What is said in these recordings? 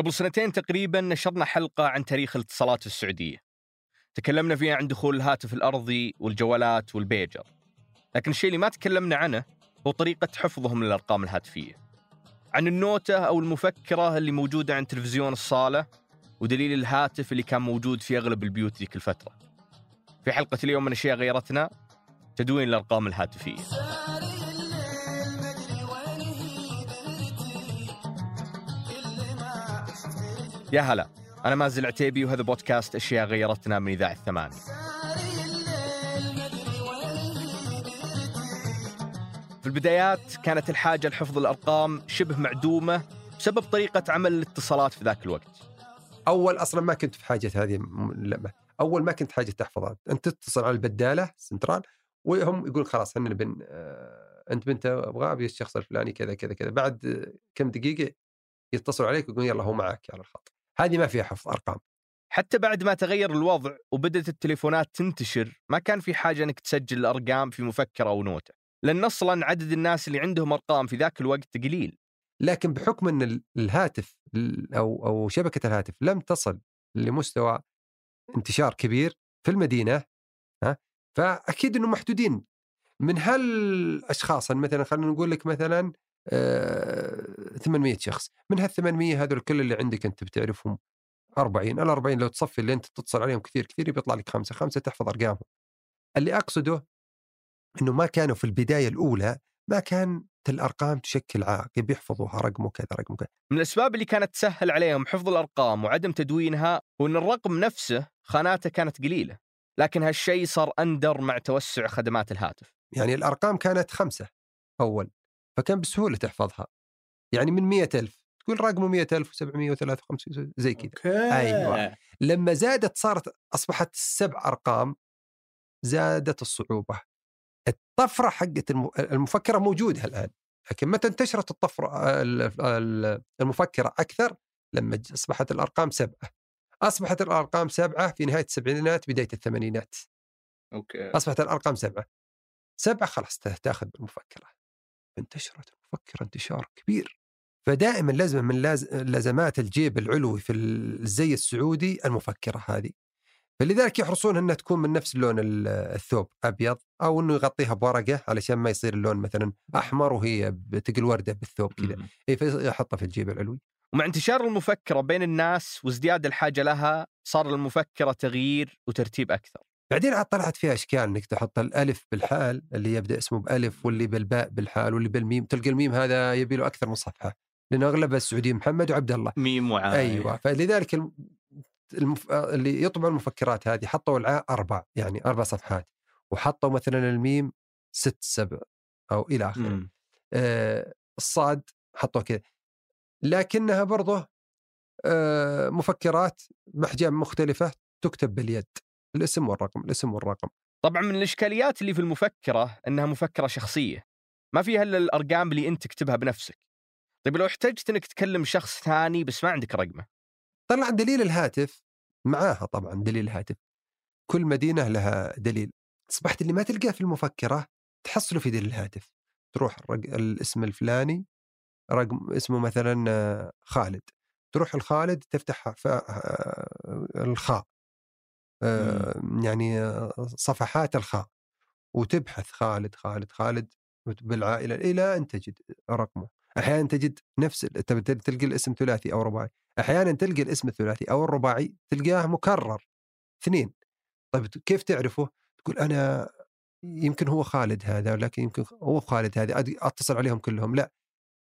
قبل سنتين تقريبا نشرنا حلقة عن تاريخ الاتصالات في السعودية. تكلمنا فيها عن دخول الهاتف الأرضي والجوالات والبيجر. لكن الشيء اللي ما تكلمنا عنه هو طريقة حفظهم للأرقام الهاتفية. عن النوتة أو المفكرة اللي موجودة عند تلفزيون الصالة ودليل الهاتف اللي كان موجود في أغلب البيوت ذيك الفترة. في حلقة اليوم من أشياء غيرتنا تدوين الأرقام الهاتفية. يا هلا. أنا مازل عتيبي وهذا بودكاست أشياء غيرتنا من إذاعة الثمانية. في البدايات كانت الحاجة لحفظ الأرقام شبه معدومة بسبب طريقة عمل الاتصالات في ذاك الوقت. أول أصلا ما كنت في حاجة هذه اللعبه أول ما كنت حاجة تحفظها. أنت تتصل على البدالة سنترال وهم يقول خلاص إحنا بن آه، أنت بنت أبغى أبي الشخص الفلاني كذا كذا كذا. بعد كم دقيقة يتصلوا عليك ويقول يلا هو معك على الخط. هذه ما فيها حفظ أرقام. حتى بعد ما تغير الوضع وبدأت التليفونات تنتشر ما كان في حاجة أنك تسجل الأرقام في مفكرة أو نوتة لأن أصلا عدد الناس اللي عندهم أرقام في ذاك الوقت قليل. لكن بحكم إن ال- الهاتف ال- أو أو شبكة الهاتف لم تصل لمستوى انتشار كبير في المدينة ها فأكيد إنه محدودين. من هالأشخاص مثلا خلينا نقول لك مثلا 800 شخص. من هال 800 هذول كل اللي عندك أنت بتعرفهم 40 ال 40 لو تصفي اللي أنت تتصل عليهم كثير كثير بيطلع لك خمسة. خمسة تحفظ أرقامهم. اللي أقصده إنه ما كانوا في البداية الأولى ما كانت الأرقام تشكل عائق بيحفظوها رقمه كذا رقمه كذا. من الأسباب اللي كانت تسهل عليهم حفظ الأرقام وعدم تدوينها هو أن الرقم نفسه خاناته كانت قليلة. لكن هالشيء صار أندر مع توسع خدمات الهاتف. يعني الأرقام كانت خمسة أول. فكان بسهولة تحفظها. يعني من مئة ألف تقول رقمه مئة ألف وسبعمية وثلاثة وخمسين زي كذا. أيوة. لما زادت صارت أصبحت سبع أرقام زادت الصعوبة. الطفرة حقت الم- المفكرة موجودة الآن لكن متى انتشرت الطفرة ال- ال- المفكرة أكثر؟ لما أصبحت الأرقام سبعة. أصبحت الأرقام سبعة في نهاية السبعينات بداية الثمانينات. أوكي. أصبحت الأرقام سبعة. سبعة خلاص تأخذ بالمفكرة. انتشرت المفكره انتشار كبير. فدائما لازم من لاز- لازمات الجيب العلوي في الزي السعودي المفكرة هذه. فلذلك يحرصون إنها تكون من نفس لون ال- الثوب أبيض أو إنه يغطيها بورقة علشان ما يصير اللون مثلا أحمر وهي بتقل وردة بالثوب كذا. إيه، فيحطها في الجيب العلوي. ومع انتشار المفكرة بين الناس وازدياد الحاجة لها صار المفكرة تغيير وترتيب أكثر. بعدين عاد طلعت فيها إشكال إنك تحط الألف بالحال اللي يبدأ اسمه بألف واللي بالباء بالحال واللي بالميم تلقى الميم هذا يبي له أكثر من صفحة لأن اغلب السعوديين محمد وعبد الله. ميم وعاء أيوه فلذلك الم... المف... اللي يطبع المفكرات هذه حطوا العاء أربع يعني أربع صفحات وحطوا مثلا الميم ست سبع أو إلى آخره. آه الصاد حطوا كذا. لكنها برضه آه مفكرات باحجام مختلفة تكتب باليد. الاسم والرقم الاسم والرقم. طبعا من الإشكاليات اللي في المفكرة أنها مفكرة شخصية. ما فيها إلا الأرقام اللي أنت تكتبها بنفسك. طيب لو احتجت أنك تكلم شخص ثاني بس ما عندك رقمه. طلع دليل الهاتف معاها طبعا دليل الهاتف. كل مدينة لها دليل. أصبحت اللي ما تلقاه في المفكرة تحصله في دليل الهاتف. تروح الرق... الاسم الفلاني رقم اسمه مثلا خالد. تروح الخالد تفتح ف... الخاء. يعني آه، صفحات الخاء وتبحث خالد خالد خالد بالعائلة إلى أن تجد رقمه. أحيانا تجد نفس تلقى الاسم ثلاثي أو رباعي. أحيانا تلقى الاسم الثلاثي أو الرباعي تلقاه مكرر اثنين. طيب كيف تعرفه؟ تقول أنا يمكن هو خالد هذا لكن يمكن هو خالد هذا أتصل عليهم كلهم. لا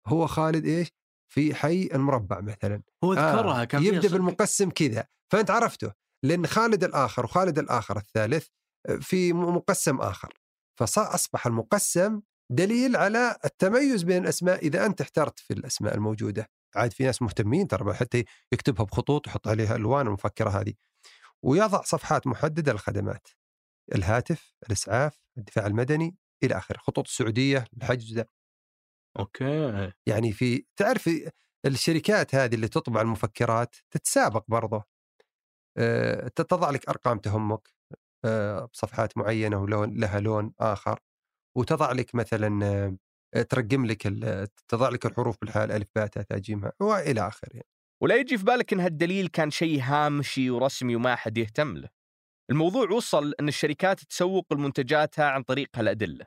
هو خالد إيش؟ في حي المربع مثلا. هو ذكرها آه كان يبدأ. بالمقسم كذا. فأنت عرفته. لأن خالد الآخر وخالد الآخر الثالث آه، في مقسم آخر. فاصبح المقسم دليل على التميز بين الأسماء إذا أنت احترت في الأسماء الموجودة. عاد في ناس مهتمين ترى حتى يكتبها بخطوط ويحط عليها ألوان المفكرة هذه. ويضع صفحات محددة للخدمات. الهاتف الإسعاف الدفاع المدني إلى آخره. خطوط السعودية الحجز ذا. okay. يعني في تعرف الشركات هذه اللي تطبع المفكرات تتسابق برضه. تضع لك أرقام تهمك آه، بصفحات معينة ولون لها لون آخر وتضع لك مثلا آه، ترقم لك ال- تضع لك الحروف بالحال ألف باء تاء تاء جيم هاء وإلى آخره. يعني. ولا يجي في بالك إن هالدليل كان شيء هامشي ورسمي وما حد يهتم له. الموضوع وصل إن الشركات تسوق لمنتجاتها عن طريق هالادله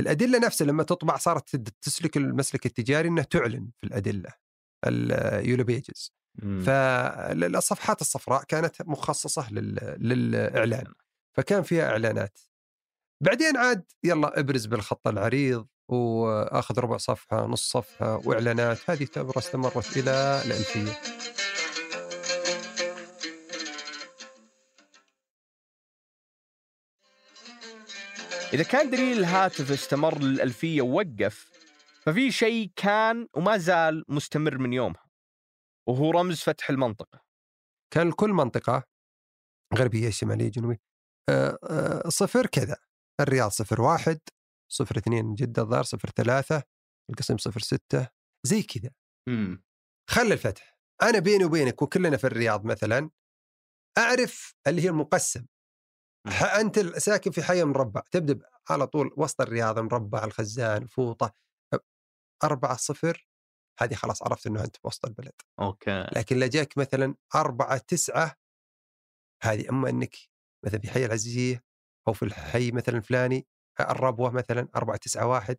الأدلة نفسها لما تطبع صارت تسلك المسلك التجاري إنها تعلن في الأدلة اليولو بيجز. فالصفحات الصفراء كانت مخصصة للإعلان فكان فيها إعلانات. بعدين عاد يلا ابرز بالخط العريض وأخذ ربع صفحة نص صفحة وإعلانات. هذه تعتبر استمرت إلى الألفية. إذا كان دليل الهاتف استمر للألفية ووقف ففي شيء كان وما زال مستمر من يومها. وهو رمز فتح المنطقة. كان لكل منطقة غربية شمالية جنوبية صفر كذا. الرياض صفر واحد صفر اثنين جدة الظاهر صفر ثلاثة القسم صفر ستة زي كذا. خل الفتح. أنا بيني وبينك وكلنا في الرياض مثلا أعرف اللي هي المقسم. أنت ساكن في حي مربع تبدأ على طول وسط الرياض مربع الخزان فوطة أربعة صفر هذه خلاص عرفت انه أنت وسط البلد. okay. لكن لا جاك مثلا أربعة تسعة هذه أما إنك مثلا في حي العزيزية أو في الحي مثلا الفلاني الربوه مثلا أربعة تسعة واحد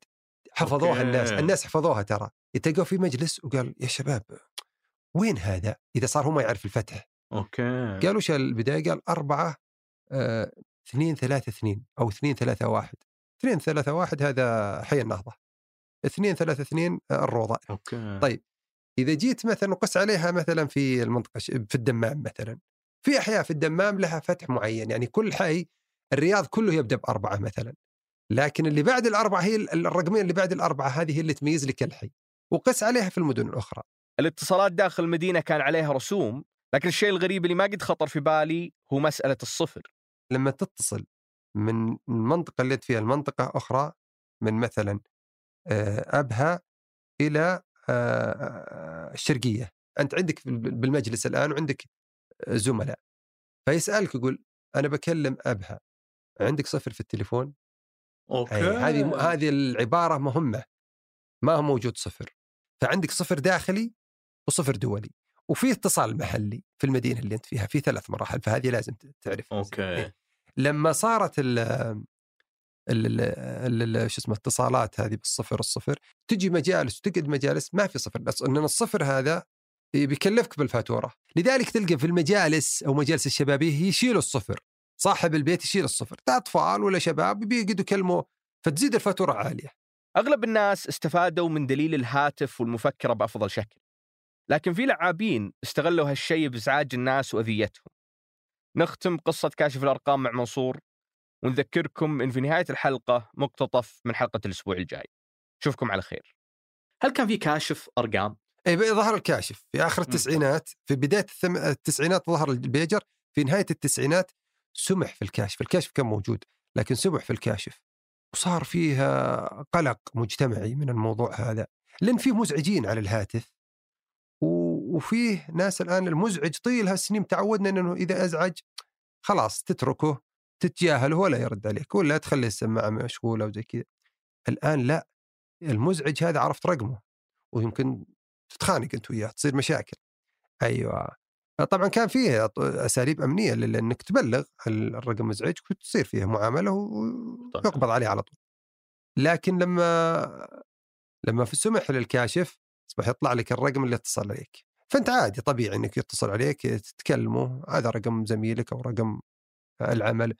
حفظوها okay. الناس الناس حفظوها ترى. يتلقوا في مجلس وقال يا شباب وين هذا؟ إذا صار هو ما يعرف الفتح. أوكي. قالوا وش البداية؟ قال أربعة آه، اثنين ثلاثة اثنين أو اثنين ثلاثة واحد. اثنين ثلاثة واحد هذا حي النهضة. اثنين ثلاثة اثنين آه، الروضة. أوكي. طيب إذا جيت مثلا وقس عليها مثلا في المنطقة في الدمام مثلا في أحياء في الدمام لها فتح معين يعني كل حي الرياض كله يبدأ بأربعة مثلا لكن اللي بعد الأربعة هي الرقمين اللي بعد الأربعة هذه هي اللي تميز لك الحي. وقس عليها في المدن الأخرى. الاتصالات داخل المدينة كان عليها رسوم لكن الشيء الغريب اللي ما قد خطر في بالي هو مسألة الصفر. لما تتصل من المنطقة اللي فيها المنطقة أخرى من مثلا آه، أبها إلى آه، الشرقية. أنت عندك بالمجلس الآن وعندك زملاء. فيسألك يقول أنا بكلم أبها. عندك صفر في التليفون؟ أوكي. هذه هذه العبارة مهمة. ما هو موجود صفر؟ فعندك صفر داخلي وصفر دولي. وفي اتصال محلي في المدينة اللي أنت فيها في ثلاث مراحل فهذه لازم تعرف أوكي. إيه. لما صارت شو اسمه اتصالات هذه بالصفر الصفر. تجي مجالس وتقعد مجالس ما في صفر بس إن الصفر هذا بيكلفك بالفاتورة. لذلك تلقى في المجالس أو مجالس الشبابيه يشيلوا الصفر. صاحب البيت يشيل الصفر. أطفال ولا شباب بيقعدوا يكلموا فتزيد الفاتورة عالية. أغلب الناس استفادوا من دليل الهاتف والمفكرة بأفضل شكل. لكن في لعابين استغلوا هالشيء بإزعاج الناس وأذيتهم. نختم قصة كاشف الأرقام مع منصور. ونذكركم إن في نهاية الحلقة مقتطف من حلقة الأسبوع الجاي. نشوفكم على خير. هل كان في كاشف أرقام؟ اي ظهر الكاشف. في آخر التسعينات في بداية التسعينات ظهر البيجر في نهاية التسعينات سمح في الكاشف. الكاشف كان موجود لكن سمح في الكاشف. وصار فيها قلق مجتمعي من الموضوع هذا لأن فيه مزعجين على الهاتف. وفيه ناس الآن المزعج طيل هالسنين تعودنا إنه إذا أزعج خلاص تتركه. تتجاهله ولا يرد عليك ولا تخلي السماعة مشغولة وزي كذا. الآن لا المزعج هذا عرفت رقمه ويمكن تتخانق أنت وياه تصير مشاكل. أيوه. طبعا كان فيه أساليب أمنية لأنك تبلغ الرقم مزعج وتصير فيه معاملة ويقبض عليه على طول. لكن لما لما في سمح للكاشف أصبح يطلع لك الرقم اللي اتصل عليك. فأنت عادي طبيعي إنك يتصل عليك تتكلمه هذا رقم زميلك أو رقم العمل.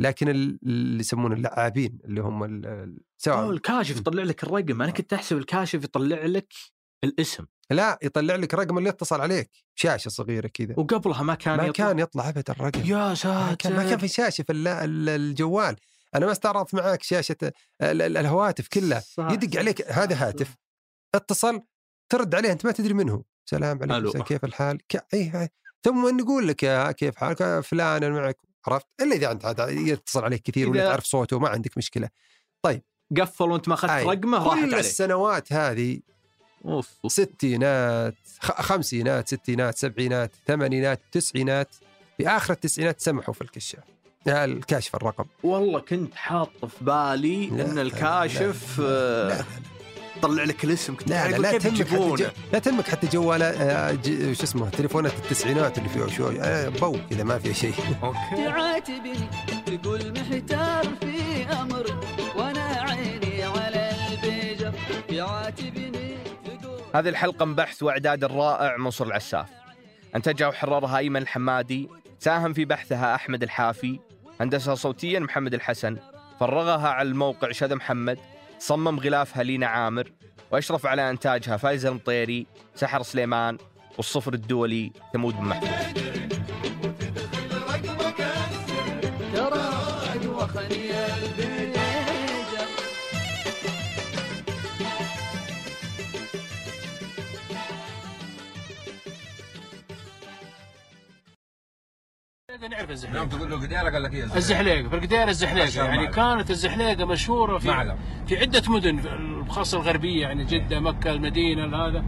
لكن اللي يسمون اللعابين اللي هم سواء الكاشف يطلع لك الرقم. أنا كنت أحسب الكاشف يطلع لك الاسم. لا يطلع لك رقم اللي اتصل عليك. شاشة صغيرة كذا. وقبلها ما كان ما يطلع. كان يطلع ابدا الرقم. يا ساتر ما كان في شاشة في الجوال. أنا ما استعرضت معك شاشة الهواتف كلها. يدق عليك هذا هاتف. اتصل ترد عليه أنت ما تدري منه سلام عليكم كيف الحال؟ ك... أي... ثم نقول لك يا كيف حالك؟ فلان أنا معك. عرفت؟ إلا إذا انت يتصل عليك كثير ولا تعرف صوته ما عندك مشكلة. طيب. قفل وأنت ما أخذت رقمه راحت كل السنوات هذه أوف. ستينات خمسينات ستينات سبعينات ثمانينات تسعينات في آخر التسعينات سمحوا في الكشاف. الكاشف الرقم. والله كنت حاط في بالي إن الكاشف لا لا, لا, لا, لا. طلع لك الاسم كنت لا لا لا تهمك حتى. لا تهمك حتى جوال آه، ج- شو اسمه تليفونات التسعينات اللي فيه شوي. آه، بو كذا ما فيها شيء. okay. تعاتبني تقول محتار في أمر وأنا عيني على البيجر. يعاتبني تقول هذه الحلقة من بحث وإعداد الرائع منصور العساف. أنتجها وحررها أيمن الحمادي ساهم في بحثها أحمد الحافي هندسها صوتيا محمد الحسن فرغها على الموقع شذا محمد. صمم غلافها لينا عامر وأشرف على إنتاجها فايز المطيري سحر سليمان والصفر الدولي ثمود بن محمود. نعرف الزحليقه يوم تقول له قديره قال لك هي الزحليقه في القدير الزحليقه يعني معلم. كانت الزحليقة مشهورة في معلم. في عدة مدن خاصه الغربية يعني جدة مكة المدينة هذا.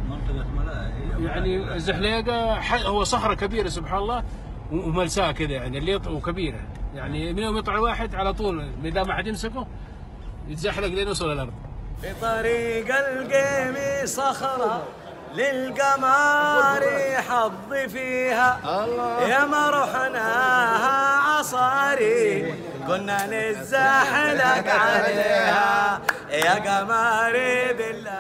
يعني الزحليقة هو صخرة كبيرة سبحان الله و- وملساء كذا يعني اللي. وكبيرة. يعني من يوم يطلع واحد على طول اذا ما حد يمسكه يتزحلق لين يوصل الأرض. في طريق القيم صخرة. للقمر حظ فيها. يا ما رحناها عصاري كنا نتزحلق عليها. يا قمري بالله.